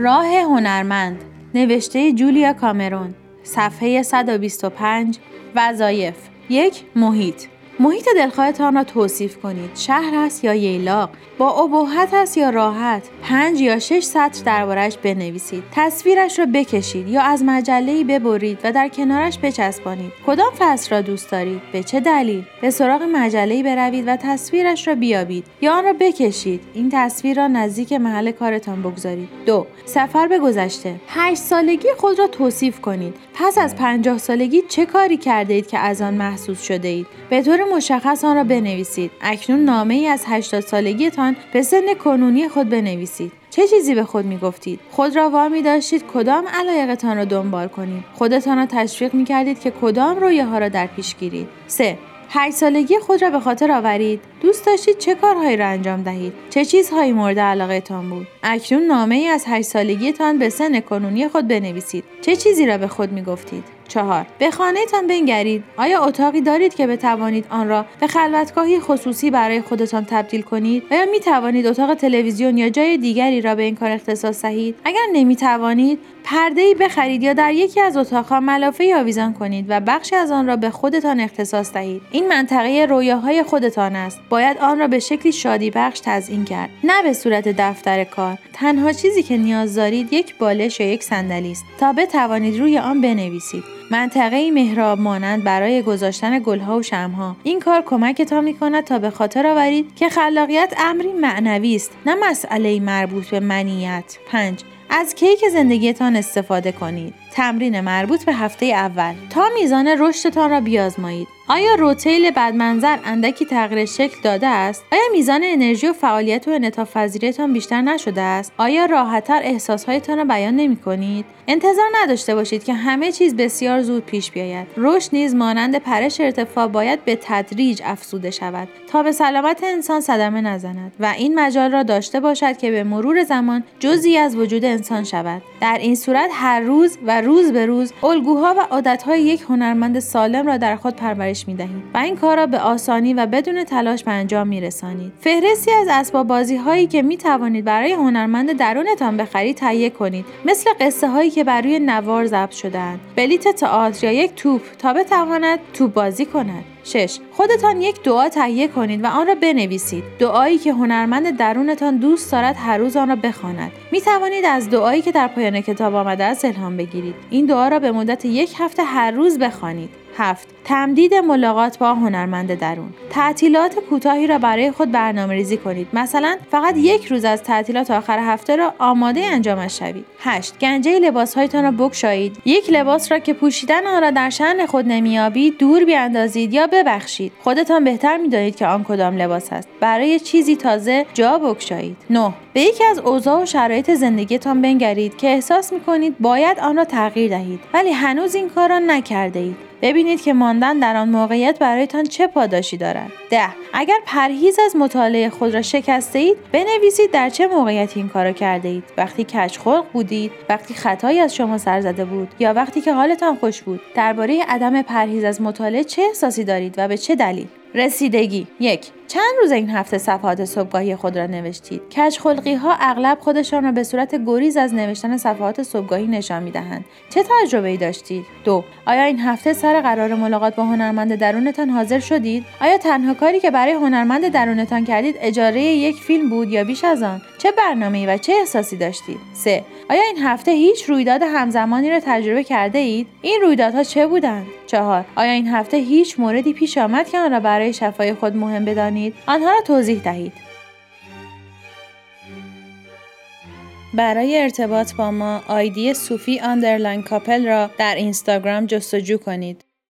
راه هنرمند نوشته جولیا کامرون صفحه 125 وظایف یک محیط. محیط دلخواهتان را توصیف کنید. شهر است یا ییلاق؟ با ابهت است یا راحت؟ پنج یا شش سطر دربارش بنویسید. تصویرش را بکشید یا از مجله ببرید و در کنارش بچسبانید. کدام فصل را دوست دارید؟ به چه دلیل؟ به سراغ مجله بروید و تصویرش را بیابید یا آن را بکشید. این تصویر را نزدیک محل کارتان بگذارید. دو سفر به گذشته. هشت سالگی خود را توصیف کنید. پس از پنجاه سالگی چه کاری کرده اید که از آن محسوس شده اید به طور مشخص آن را بنویسید اکنون نامه ای از 80 سالگیتان به سن کنونی خود بنویسید چه چیزی به خود می گفتید؟ خود را وامی داشتید کدام علایقتان را دنبال کنید؟ خودتان را تشویق می کردید که کدام رویه ها را در پیش گیرید؟ 3. هشت سالگی خود را به خاطر آورید دوست داشتید چه کارهایی را انجام دهید چه چیزهایی مورد علاقهتان بود اکنون نامه ای از هشت سالگیتان به سن کنونی خود بنویسید چه چیزی را به خود می گفتید چهار. به خانهتان بنگرید. آیا اتاقی دارید که بتوانید آن را به خلوتگاهی خصوصی برای خودتان تبدیل کنید؟ آیا می توانید اتاق تلویزیون یا جای دیگری را به این کار اختصاص دهید؟ اگر نمی توانید پرده ای بخرید یا در یکی از اتاقها ملافه آویزان کنید و بخشی از آن را به خودتان اختصاص دهید. این منطقه رویاهای خودتان است. باید آن را به شکلی شادی بخش تزیین کرد. نه به صورت دفتر کار. تنها چیزی که نیاز دارید یک بالش یا یک صندلی است. تا بتوانید روی آن بنویسید. منطقه مهراب مانند برای گذاشتن گلها و شمها. این کار کمکتان می کند تا به خاطر آورید که خلاقیت امری معنوی است نه مسئله مربوط به منیت. 5 از کیک زندگیتان استفاده کنید. تمرین مربوط به هفته اول. تا میزان رشدتان را بیازمایید. آیا روتیل بدمنظر اندکی تغییر شکل داده است؟ آیا میزان انرژی و فعالیت و انعطاف بیشتر نشده است؟ آیا راحتتر احساسهایتان را بیان نمی کنید انتظار نداشته باشید که همه چیز بسیار زود پیش بیاید. رشد نیز مانند پرش ارتفاع باید به تدریج افزوده شود تا به سلامت انسان صدمه نزند و این مجال را داشته باشد که به مرور زمان جزی از وجود انسان شود. در این صورت هر روز و روز به روز الگوها و عادتهای یک هنرمند سالم را در خود پرورش می دهید و این کار را به آسانی و بدون تلاش به انجام می رسانید. فهرستی از اسباب بازی هایی که می توانید برای هنرمند درونتان بخرید تهیه کنید مثل قصه هایی که بر روی نوار ضبط شدهاند بلیت تئاتر یا یک توپ تا بتواند توپ بازی کند 6. خودتان یک دعا تهیه کنید و آن را بنویسید. دعایی که هنرمند درونتان دوست دارد هر روز آن را بخواند. می توانید از دعایی که در پایان کتاب آمده است الهام بگیرید. این دعا را به مدت یک هفته هر روز بخوانید. هفت. تمدید ملاقات با هنرمند درون. تعطیلات کوتاهی را برای خود برنامه ریزی کنید. مثلا فقط یک روز از تعطیلات آخر هفته را آماده انجامش شوید. 8 گنجه لباسهایتان را بگشایید. یک لباس را که پوشیدن آن را در شأن خود نمییابید دور بیاندازید یا ببخشید. خودتان بهتر می‌دانید که آن کدام لباس است. برای چیزی تازه جا بگشایید. 9 به یکی از اوضاع و شرایط زندگیتان بنگرید که احساس می‌کنید باید آن را تغییر دهید. ولی هنوز این کار را نکرده اید ببینید که ماندن در آن موقعیت برایتان چه پاداشی دارد ده. اگر پرهیز از مطالعه خود را شکسته اید بنویسید در چه موقعیتی این کارو کرده اید. وقتی کچخلق بودید وقتی خطایی از شما سر زده بود یا وقتی که حالتان خوش بود درباره عدم پرهیز از مطالعه چه احساسی دارید و به چه دلیل؟ رسیدگی. یک. چند روز این هفته صفحات صبحگاهی خود را نوشتید؟ کشخلقی ها اغلب خودشان را به صورت گریز از نوشتن صفحات صبحگاهی نشان می‌دهند. چه تجربه ای داشتید؟ دو آیا این هفته سر قرار ملاقات با هنرمند درونتان حاضر شدید؟ آیا تنها کاری که برای هنرمند درونتان کردید اجاره یک فیلم بود یا بیش از آن؟ چه برنامه‌ای و چه احساسی داشتید؟ سه آیا این هفته هیچ رویداد همزمانی را تجربه کرده اید این رویدادها چه بودند؟ چهار آیا این هفته هیچ موردی پیش آمد که آن را برای شفای خود مهم بدانید؟ آنها را توضیح دهید. برای ارتباط با ما ID صوفی underline couple را در اینستاگرام جستجو کنید.